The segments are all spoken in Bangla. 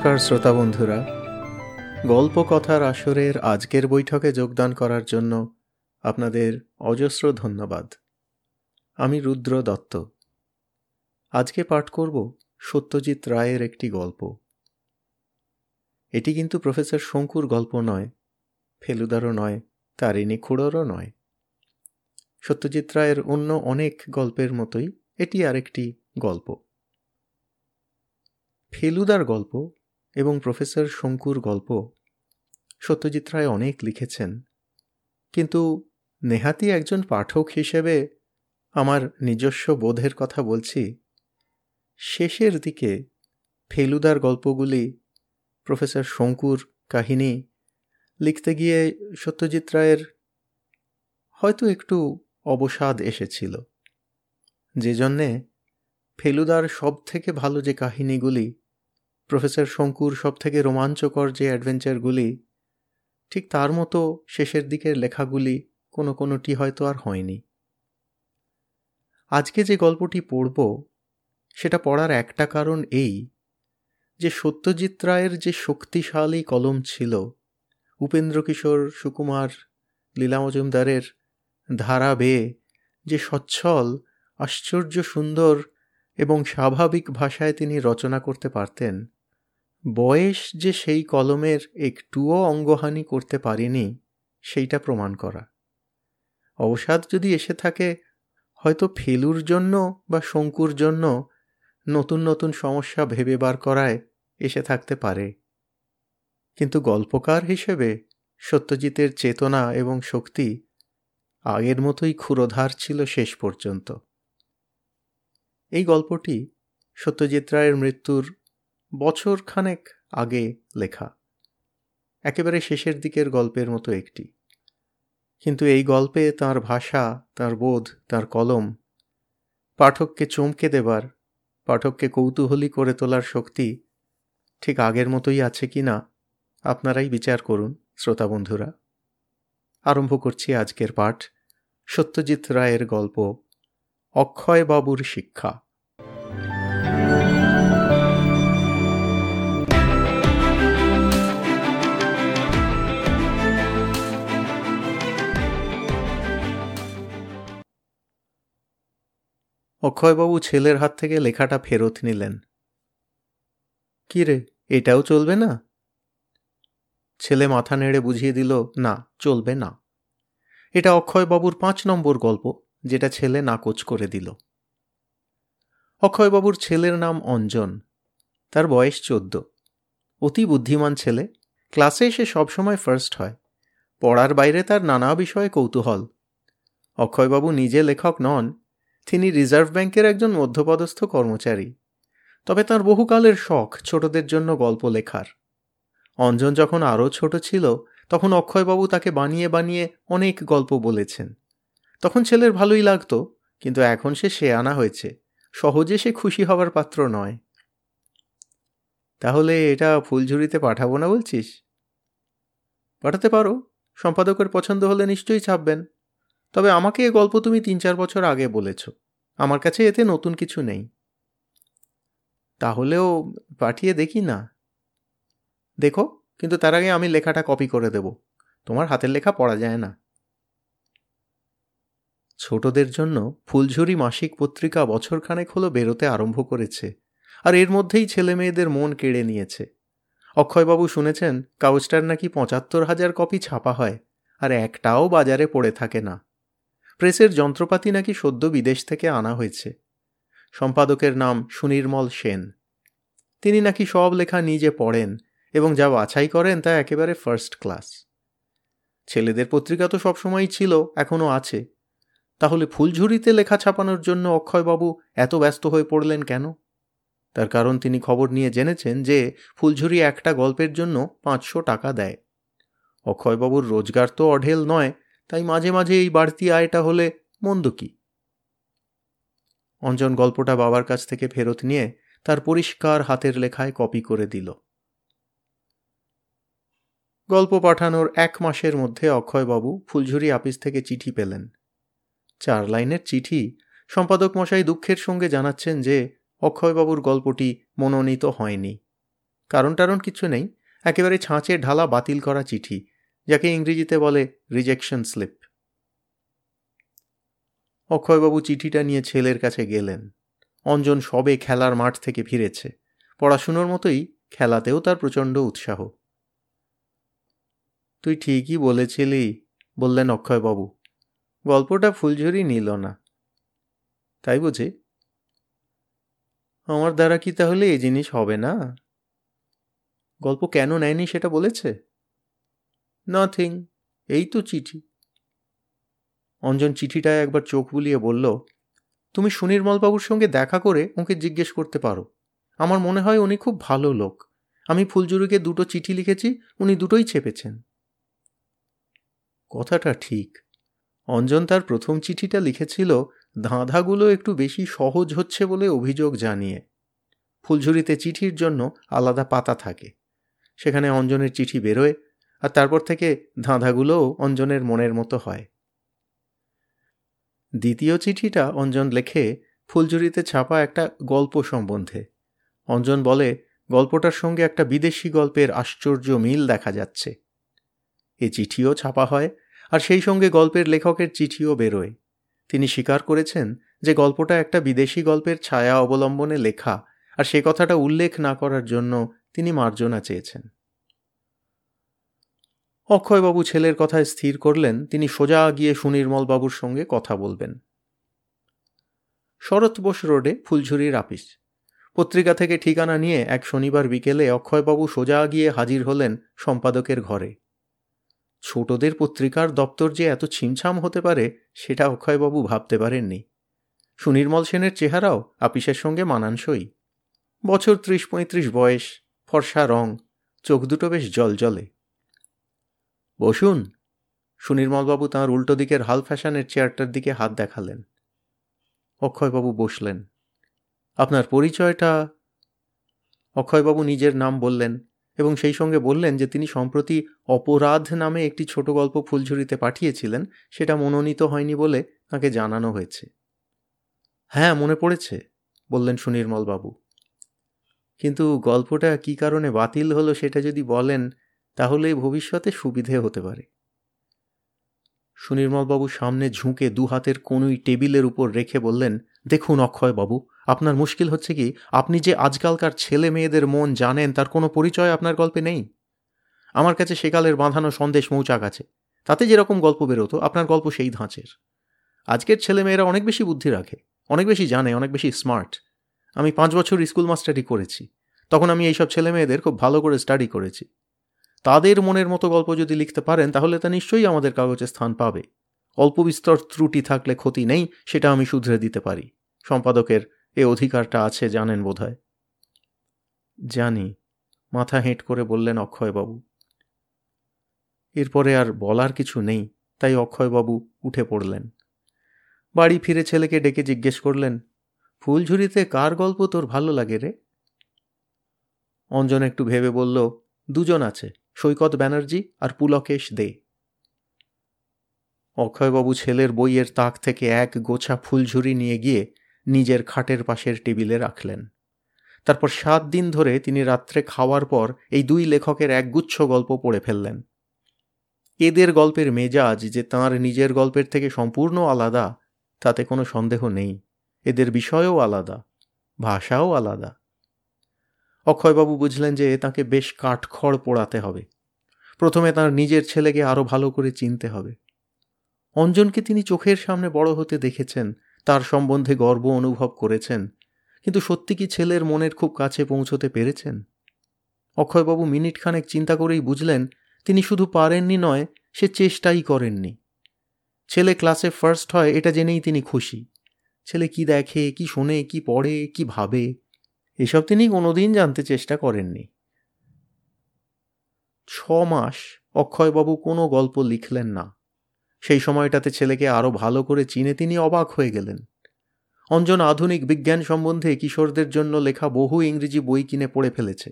নমস্কার শ্রোতা বন্ধুরা। গল্প কথার আসরের আজকের বৈঠকে যোগদান করার জন্য আপনাদের অজস্র ধন্যবাদ। আমি রুদ্র দত্ত। আজকে পাঠ করব সত্যজিৎ রায়ের একটি গল্প। এটি কিন্তু প্রফেসর শঙ্কুর গল্প নয়, ফেলুদারও নয়, তারিণী খুড়োরও নয়। সত্যজিৎ রায়ের অন্য অনেক গল্পের মতোই এটি আরেকটি গল্প। ফেলুদার গল্প এবং প্রফেসর শঙ্কুর গল্প সত্যজিৎ রায় অনেক লিখেছেন। কিন্তু নেহাতি একজন পাঠক হিসেবে আমার নিজস্ব বোধের কথা বলছি। শেষের দিকে ফেলুদার গল্পগুলি, প্রফেসর শঙ্কুর কাহিনী লিখতে গিয়ে সত্যজিৎ রায়ের হয়তো একটু অবসাদ এসেছিল। যে জন্যে ফেলুদার সব থেকে ভালো যে কাহিনীগুলি প্রফেসর শঙ্কুর সব থেকে রোমাঞ্চকর যে অ্যাডভেঞ্চারগুলি, ঠিক তার মতো শেষের দিকের লেখাগুলি কোনো কোনোটি হয়তো আর হয়নি। আজকে যে গল্পটি পড়ব, সেটা পড়ার একটা কারণ এই যে সত্যজিৎ রায়ের যে শক্তিশালী কলম ছিল, উপেন্দ্র কিশোর সুকুমার লীলা মজুমদারের ধারা বেয়ে যে সচ্ছল, আশ্চর্য, সুন্দর এবং স্বাভাবিক ভাষায় তিনি রচনা করতে পারতেন বয়স যে সেই কলমের একটুও অঙ্গহানি করতে পারেনি, সেইটা প্রমাণ করা। অবসাদ যদি এসে থাকে, হয়তো ফেলুর জন্য বা শঙ্কুর জন্য নতুন নতুন সমস্যা ভেবে বার করায় এসে থাকতে পারে। কিন্তু গল্পকার হিসেবে সত্যজিতের চেতনা এবং শক্তি আগের মতোই ক্ষুরোধার ছিল শেষ পর্যন্ত। এই গল্পটি সত্যজিৎ রায়ের মৃত্যুর বছর খানেক আগে লেখা। একেবারে শেষের দিকের গল্পের মতো একটি। কিন্তু এই গল্পে তার ভাষা, তার বোধ, তার কলম, পাঠককে চমকে দেবার, পাঠককে কৌতূহলী করে তোলার শক্তি ঠিক আগের মতোই আছে কি না, আপনারাই বিচার করুন, শ্রোতা বন্ধুরা। আরম্ভ করছি আজকের পাঠ সত্যজিৎ রায়ের গল্প অক্ষয়বাবুর শিক্ষা। অক্ষয়বাবু ছেলের হাত থেকে লেখাটা ফেরত নিলেন। কি রে, এটাও চলবে না? ছেলে মাথা নেড়ে বুঝিয়ে দিল, না, চলবে না। এটা অক্ষয়বাবুর পাঁচ নম্বর গল্প, যেটা ছেলে নাকচ করে দিল। অক্ষয়বাবুর ছেলের নাম অঞ্জন, তার বয়স চোদ্দ। অতি বুদ্ধিমান ছেলে, ক্লাসে সে সবসময় ফার্স্ট হয়। পড়ার বাইরে তার নানা বিষয়ে কৌতূহল। অক্ষয়বাবু নিজে লেখক নন তিনি রিজার্ভ ব্যাংকের একজন মধ্যপদস্থ কর্মচারী। তবে তার বহুকালের শখ ছোটদের জন্য গল্প লেখার। অঞ্জন যখন আরও ছোট ছিল, তখন অক্ষয়বাবু তাকে বানিয়ে বানিয়ে অনেক গল্প বলেছেন। তখন ছেলের ভালোই লাগতো, কিন্তু এখন সে সে আনা হয়েছে। সহজে সে খুশি হবার পাত্র নয়। তাহলে এটা ফুলঝুরিতে পাঠাবো না বলছিস? পাঠাতে পারো। সম্পাদকের পছন্দ হলে নিশ্চয়ই ছাপবেন। তবে আমাকে এ গল্প তুমি তিন চার বছর আগে বলেছ। আমার কাছে এতে নতুন কিছু নেই। তাহলেও পাঠিয়ে দেখি না। দেখো, কিন্তু তার আগে আমি লেখাটা কপি করে দেব। তোমার হাতের লেখা পড়া যায় না। ছোটদের জন্য ফুলঝুরি মাসিক পত্রিকা বছরখানেক হলো বেরোতে আরম্ভ করেছে, আর এর মধ্যেই ছেলে মেয়েদের মন কেড়ে নিয়েছে। অক্ষয়বাবু শুনেছেন, কাগজটার নাকি পঁচাত্তর হাজার কপি ছাপা হয়, আর একটাও বাজারে পড়ে থাকে না। প্রেসের যন্ত্রপাতি নাকি সদ্য বিদেশ থেকে আনা হয়েছে। সম্পাদকের নাম সুনির্মল সেন। তিনি নাকি সব লেখা নিজে পড়েন এবং যা বাছাই করেন তা একেবারে ফার্স্ট ক্লাস ছেলেদের পত্রিকা তো সবসময়ই ছিল, এখনও আছে। তাহলে ফুলঝুরিতে লেখা ছাপানোর জন্য অক্ষয়বাবু এত ব্যস্ত হয়ে পড়লেন কেন? তার কারণ তিনি খবর নিয়ে জেনেছেন যে ফুলঝুরি একটা গল্পের জন্য পাঁচশো টাকা দেয়। অক্ষয়বাবুর রোজগার তো অঢেল নয় তাই মাঝে মাঝে এই বাড়তি আয়টা হলে মন্দ কি? অঞ্জন গল্পটা বাবার কাছ থেকে ফেরত নিয়ে তার পরিষ্কার হাতের লেখায় কপি করে দিল। গল্প পাঠানোর এক মাসের মধ্যে অক্ষয়বাবু ফুলঝুরি আপিস থেকে চিঠি পেলেন। চার লাইনের চিঠি সম্পাদক মশাই দুঃখের সঙ্গে জানাচ্ছেন যে অক্ষয়বাবুর গল্পটি মনোনীত হয়নি। কারণ টারণ কিছু নেই, একেবারে ছাঁচে ঢালা বাতিল করা চিঠি। যাকে ইংরেজিতে বলে রিজেকশন স্লিপ অক্ষয়বাবু চিঠিটা নিয়ে ছেলের কাছে গেলেন। অঞ্জন সবে খেলার মাঠ থেকে ফিরেছে। পড়াশুনোর মতোই খেলাতেও তার প্রচণ্ড উৎসাহ। তুই ঠিকই বলেছিলি, বললেন অক্ষয়বাবু। গল্পটা ফুলঝুরি নিল না। তাই বুঝি? আমার দ্বারা কি তাহলে এই জিনিস হবে না? গল্প কেন নেয়নি সেটা বলেছে? নাথিং এই তো চিঠি। অঞ্জন চিঠিটায় একবার চোখ বুলিয়ে বলল, তুমি সুনির্মলবাবুর সঙ্গে দেখা করে ওকে জিজ্ঞেস করতে পারো। আমার মনে হয় উনি খুব ভালো লোক। আমি ফুলজুরিকে দুটো চিঠি লিখেছি, উনি দুটোই ছেপেছেন। কথাটা ঠিক। অঞ্জন তার প্রথম চিঠিটা লিখেছিল, ধাঁধাগুলো একটু বেশি সহজ হচ্ছে বলে অভিযোগ জানিয়ে। ফুলঝুরিতে চিঠির জন্য আলাদা পাতা থাকে। সেখানে অঞ্জনের চিঠি বেরোয় আর তারপর থেকে ধাঁধাগুলোও অঞ্জনের মনের মতো হয়। দ্বিতীয় চিঠিটা অঞ্জন লেখে ফুলঝুরিতে ছাপা একটা গল্প সম্বন্ধে। অঞ্জন বলে, গল্পটার সঙ্গে একটা বিদেশি গল্পের আশ্চর্য মিল দেখা যাচ্ছে। এ চিঠিও ছাপা হয়, আর সেই সঙ্গে গল্পের লেখকের চিঠিও বেরোয়। তিনি স্বীকার করেছেন যে গল্পটা একটা বিদেশি গল্পের ছায়া অবলম্বনে লেখা, আর সে কথাটা উল্লেখ না করার জন্য তিনি মার্জনা চেয়েছেন। অক্ষয়বাবু ছেলের কথায় স্থির করলেন, তিনি সোজা গিয়ে সুনির্মলবাবুর সঙ্গে কথা বলবেন। শরৎ বোস রোডে ফুলঝুরির আপিস। পত্রিকা থেকে ঠিকানা নিয়ে এক শনিবার বিকেলে অক্ষয়বাবু সোজা গিয়ে হাজির হলেন সম্পাদকের ঘরে। ছোটদের পত্রিকার দপ্তর যে এত ছিমছাম হতে পারে, সেটা অক্ষয়বাবু ভাবতে পারেননি। সুনির্মল সেনের চেহারাও আপিসের সঙ্গে মানানসই। বছর ত্রিশ পঁয়ত্রিশ বয়স, ফর্সা রং, চোখ দুটো বেশ জল জলে বসুন। সুনির্মলবাবু তাঁর উল্টো দিকের হাল ফ্যাশনের চেয়ারটার দিকে হাত দেখালেন। অক্ষয়বাবু বসলেন। আপনার পরিচয়টা? অক্ষয়বাবু নিজের নাম বললেন এবং সেই সঙ্গে বললেন যে তিনি সম্প্রতি অপরাধ নামে একটি ছোট গল্প ফুলঝুরিতে পাঠিয়েছিলেন, সেটা মনোনীত হয়নি বলে তাকে জানানো হয়েছে। হ্যাঁ মনে পড়েছে, বললেন সুনির্মলবাবু। কিন্তু গল্পটা কি কারণে বাতিল হলো সেটা যদি বলেন তাহলে ভবিষ্যতে সুবিধে হতে পারে। সুনির্মলবাবু সামনে ঝুঁকে দু হাতের কোনোই টেবিলের উপর রেখে বললেন, দেখুন অক্ষয়বাবু, আপনার মুশকিল হচ্ছে কি? আপনি যে আজকালকার ছেলে মেয়েদের মন জানেন, তার কোনো পরিচয় আপনার গল্পে নেই। আমার কাছে সেকালের বাঁধানো সন্দেশ মৌচাক আছে। তাতে যেরকম গল্প বেরোতো, আপনার গল্প সেই ধাঁচের। আজকের ছেলেমেয়েরা অনেক বেশি বুদ্ধি রাখে, অনেক বেশি জানে, অনেক বেশি স্মার্ট। আমি পাঁচ বছর স্কুল মাস্টারি করেছি। তখন আমি এইসব ছেলে মেয়েদের খুব ভালো করে স্টাডি করেছি। তাদের মনের মতো গল্প যদি লিখতে পারেন, তাহলে তা নিশ্চয়ই আমাদের কাগজে স্থান পাবে। অল্প বিস্তর ত্রুটি থাকলে ক্ষতি নেই, সেটা আমি শুধরে দিতে পারি। সম্পাদকের এ অধিকারটা আছে জানেন বোধহয়। জানি, মাথা হেঁট করে বললেন অক্ষয়বাবু। এরপরে আর বলার কিছু নেই, তাই অক্ষয়বাবু উঠে পড়লেন। বাড়ি ফিরে ছেলেকে ডেকে জিজ্ঞেস করলেন, ফুলঝুরিতে কার গল্প তোর ভালো লাগে রে? অঞ্জন একটু ভেবে বলল, দুজন আছে। সৈকত ব্যানার্জি আর পুলকেশ দে। অক্ষয়বাবু ছেলের বইয়ের তাক থেকে এক গোছা ফুলঝুরি নিয়ে গিয়ে নিজের খাটের পাশের টেবিলে রাখলেন। তারপর সাত দিন ধরে তিনি রাত্রে খাওয়ার পর এই দুই লেখকের একগুচ্ছ গল্প পড়ে ফেললেন। এদের গল্পের মেজাজ যে তাঁর নিজের গল্পের থেকে সম্পূর্ণ আলাদা, তাতে কোনো সন্দেহ নেই। এদের বিষয়ও আলাদা, ভাষাও আলাদা। অক্ষয়বাবু বুঝলেন যে তাকে বেশ কাঠখড় পোড়াতে হবে। প্রথমে তার নিজের ছেলেকে আরও ভালো করে চিনতে হবে। অঞ্জনকে তিনি চোখের সামনে বড় হতে দেখেছেন, তার সম্বন্ধে গর্ব অনুভব করেছেন, কিন্তু সত্যি কি ছেলের মনের খুব কাছে পৌঁছতে পেরেছেন? অক্ষয়বাবু মিনিটখানেক চিন্তা করেই বুঝলেন, তিনি শুধু পারেননি নয়, সে চেষ্টাই করেননি। ছেলে ক্লাসে ফার্স্ট হয়, এটা জেনেই তিনি খুশি। ছেলে কি দেখে, কি শোনে, কি পড়ে, কি ভাবে? এসব তিনি কোনোদিন জানতে চেষ্টা করেননি। ছ মাস অক্ষয়বাবু কোনো গল্প লিখলেন না। সেই সময়টাতে ছেলেকে আরও ভালো করে চিনে তিনি অবাক হয়ে গেলেন। অঞ্জন আধুনিক বিজ্ঞান সম্বন্ধে কিশোরদের জন্য লেখা বহু ইংরেজি বই কিনে পড়ে ফেলেছে।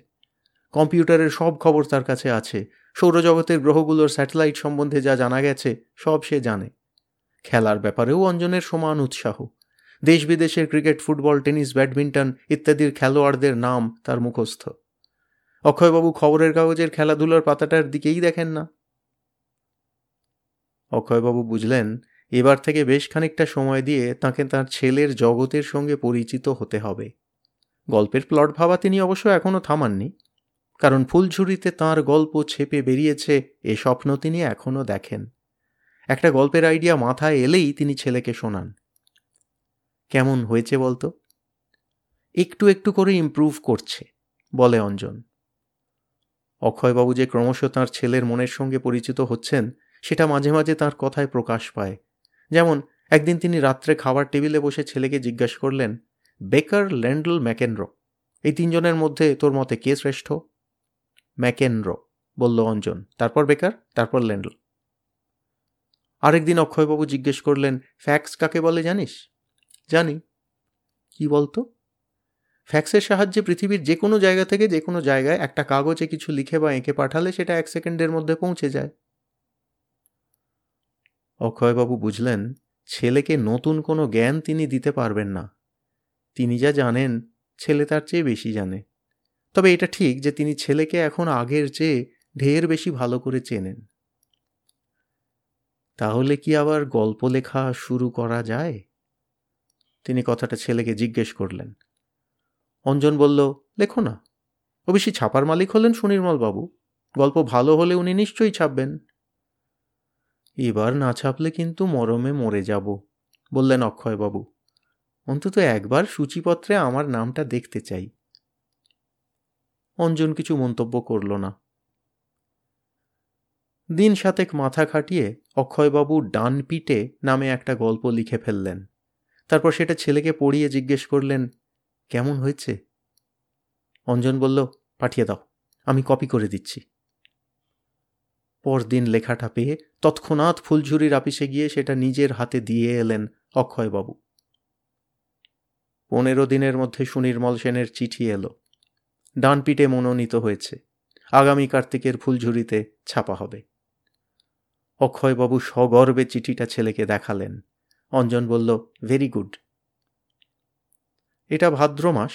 কম্পিউটারের সব খবর তার কাছে আছে। সৌরজগতের গ্রহগুলোর স্যাটেলাইট সম্বন্ধে যা জানা গেছে, সব সে জানে। খেলার ব্যাপারেও অঞ্জনের সমান উৎসাহ। দেশ বিদেশের ক্রিকেট, ফুটবল, টেনিস, ব্যাডমিন্টন ইত্যাদির খেলোয়াড়দের নাম তার মুখস্থ। অক্ষয়বাবু খবরের কাগজের খেলাধুলার পাতাটার দিকেই দেখেন না। অক্ষয়বাবু বুঝলেন, এবার থেকে বেশ খানিকটা সময় দিয়ে তাকে তার ছেলের জগতের সঙ্গে পরিচিত হতে হবে। গল্পের প্লট ভাবা তিনি অবশ্য এখনও থামাননি। কারণ ফুলঝুরিতে তার গল্প ছেপে বেরিয়েছে এ স্বপ্ন তিনি এখনও দেখেন। একটা গল্পের আইডিয়া মাথায় এলেই তিনি ছেলেকে শোনান। কেমন হয়েছে বলতো? একটু একটু করে ইম্প্রুভ করছে, বলে অঞ্জন। অক্ষয়বাবু যে ক্রমশ তাঁর ছেলের মনের সঙ্গে পরিচিত হচ্ছেন, সেটা মাঝে মাঝে তার কথায় প্রকাশ পায়। যেমন, একদিন তিনি রাত্রে খাবার টেবিলে বসে ছেলেকে জিজ্ঞাসা করলেন, বেকার ল্যান্ডল ম্যাকেনরো, এই তিনজনের মধ্যে তোর মতে কে শ্রেষ্ঠ? ম্যাকেনরো, বলল অঞ্জন। তারপর বেকার, তারপর ল্যান্ডল। আরেকদিন অক্ষয়বাবু জিজ্ঞেস করলেন, ফ্যাক্স কাকে বলে জানিস? জানি। কি বলতো? ফ্যাক্সের সাহায্যে পৃথিবীর যে কোনো জায়গা থেকে যে কোনো জায়গায় একটা কাগজে কিছু লিখে বা এঁকে পাঠালে সেটা এক সেকেন্ডের মধ্যে পৌঁছে যায়। অক্ষয়বাবু বুঝলেন, ছেলেকে নতুন কোনো জ্ঞান তিনি দিতে পারবেন না। তিনি যা জানেন, ছেলে তার চেয়ে বেশি জানে। তবে এটা ঠিক যে তিনি ছেলেকে এখন আগের চেয়ে ঢের বেশি ভালো করে চেনেন। তাহলে কি আবার গল্প লেখা শুরু করা যায়? তিনি কথাটা ছেলেকে জিজ্ঞেস করলেন। অঞ্জন বলল, লেখো না। অবশ্যই ছাপার মালিক হলেন সুনির্মল বাবু গল্প ভালো হলে উনি নিশ্চয়ই ছাপবেন। এবার না ছাপলে কিন্তু মরমে মরে যাব। বললেন অক্ষয়বাবু। অন্তত একবার সূচিপত্রে আমার নামটা দেখতে চাই। অঞ্জন কিছু মন্তব্য করল না। দিন সাতেক মাথা খাটিয়ে অক্ষয়বাবু ডান পিটে নামে একটা গল্প লিখে ফেললেন। তারপর সেটা ছেলেকে পড়িয়ে জিজ্ঞেস করলেন, কেমন হয়েছে? অঞ্জন বলল, পাঠিয়ে দাও, আমি কপি করে দিচ্ছি। পরদিন লেখাটা পেয়ে তৎক্ষণাৎ ফুলঝুরির আপিসে গিয়ে সেটা নিজের হাতে দিয়ে এলেন অক্ষয়বাবু। পনেরো দিনের মধ্যে সুনির্মল সেনের চিঠি এলো। ডানপিটে মনোনীত হয়েছে, আগামী কার্তিকের ফুলঝুরিতে ছাপা হবে। অক্ষয়বাবু সগর্বে চিঠিটা ছেলেকে দেখালেন। অঞ্জন বলল ভেরি গুড এটা ভাদ্র মাস,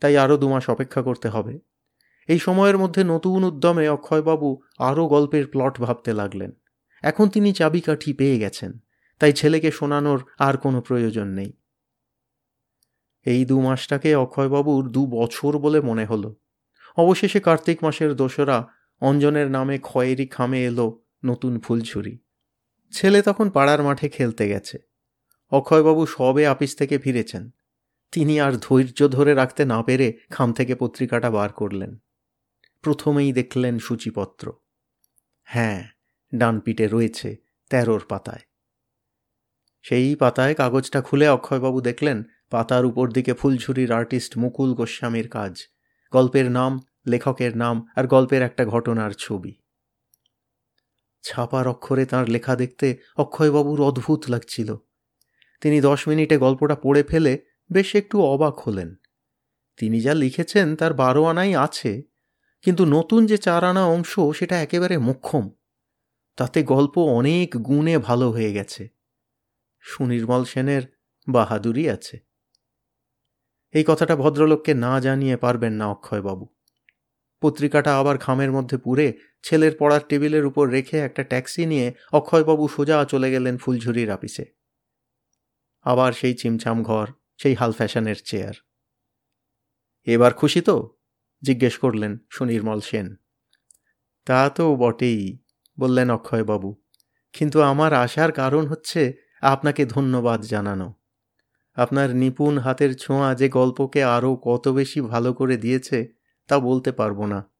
তাই আরও দু মাস অপেক্ষা করতে হবে। এই সময়ের মধ্যে নতুন উদ্যমে অক্ষয়বাবু আরও গল্পের প্লট ভাবতে লাগলেন। এখন তিনি চাবিকাঠি পেয়ে গেছেন, তাই ছেলেকে শোনানোর আর কোনো প্রয়োজন নেই। এই দু মাসটাকে অক্ষয়বাবুর দু বছর বলে মনে হলো। অবশেষে কার্তিক মাসের দোসরা অঞ্জনের নামে খয়েরি খামে এলো নতুন ফুলঝুরি। ছেলে তখন পাড়ার মাঠে খেলতে গেছে। অক্ষয়বাবু সবে আপিস থেকে ফিরেছেন। তিনি আর ধৈর্য ধরে রাখতে না পেরে খাম থেকে পত্রিকাটা বার করলেন। প্রথমেই দেখলেন সূচিপত্র। হ্যাঁ ডান পিঠে রয়েছে তেরোর পাতায়। সেই পাতায় কাগজটা খুলে অক্ষয়বাবু দেখলেন পাতার উপর দিকে ফুলঝুরির আর্টিস্ট মুকুল গোস্বামীর কাজ। গল্পের নাম, লেখকের নাম আর গল্পের একটা ঘটনার ছবি। ছাপার অক্ষরে তার লেখা দেখতে অক্ষয়বাবুর অদ্ভুত লাগছিল। তিনি দশ মিনিটে গল্পটা পড়ে ফেলে বেশ একটু অবাক হলেন। তিনি যা লিখেছেন তার বারো আনাই আছে, কিন্তু নতুন যে চার আনা অংশ সেটা একেবারে মোক্ষম। তাতে গল্প অনেক গুণে ভালো হয়ে গেছে। সুনির্মল সেনের বাহাদুরি আছে। এই কথাটা ভদ্রলোককে না জানিয়ে পারবেন না অক্ষয়বাবু। পত্রিকাটা আবার খামের মধ্যে পুরে ছেলের পড়ার টেবিলের উপর রেখে একটা ট্যাক্সি নিয়ে অক্ষয়বাবু সোজা চলে গেলেন ফুলঝুরির আপিসে আবার সেই চিমচাম ঘর, সেই হাল ফ্যাশনের চেয়ার। এবার খুশি তো? জিজ্ঞেস করলেন সুনির্মল সেন। তা তো বটেই, বললেন অক্ষয়বাবু। কিন্তু আমার আসার কারণ হচ্ছে আপনাকে ধন্যবাদ জানানো। আপনার নিপুণ হাতের ছোঁয়া যে গল্পকে আরও কত বেশি ভালো করে দিয়েছে, তা বলতে পারব না।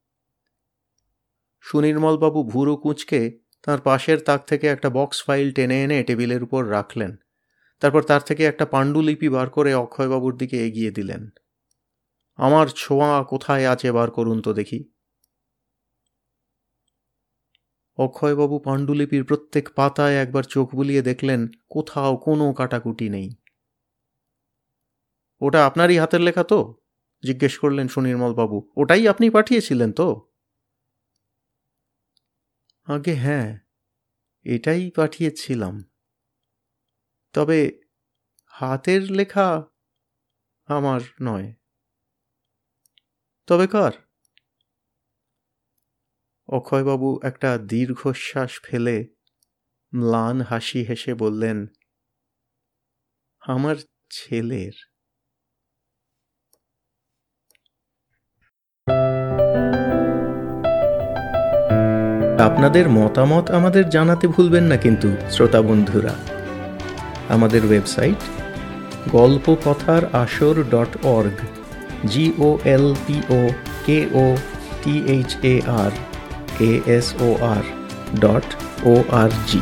সুনির্মলবাবু ভুরু কুঁচকে তার পাশের তাক থেকে একটা বক্স ফাইল টেনে এনে টেবিলের উপর রাখলেন। তারপর তার থেকে একটা পাণ্ডুলিপি বার করে অক্ষয়বাবুর দিকে এগিয়ে দিলেন। আমার ছোঁয়া কোথায় আছে বার করুন তো দেখি। অক্ষয়বাবু পাণ্ডুলিপির প্রত্যেক পাতায় একবার চোখ বুলিয়ে দেখলেন, কোথাও কোনো কাটাকুটি নেই। ওটা আপনারই হাতের লেখা তো? জিজ্ঞেস করলেন সুনির্মলবাবু। ওটাই আপনি পাঠিয়েছিলেন তো? আগে হ্যাঁ এটাই পাঠিয়েছিলাম। তবে হাতের লেখা আমার নয়। তবে কার? অক্ষয়বাবু একটা দীর্ঘশ্বাস ফেলে ম্লান হাসি হেসে বললেন, আমার ছেলের। আপনাদের মতামত আমাদের জানাতে ভুলবেন না কিন্তু, শ্রোতা বন্ধুরা। আমাদের ওয়েবসাইট গল্প কথার আসর dot org G O L P O K O T H A R K S O R dot O R G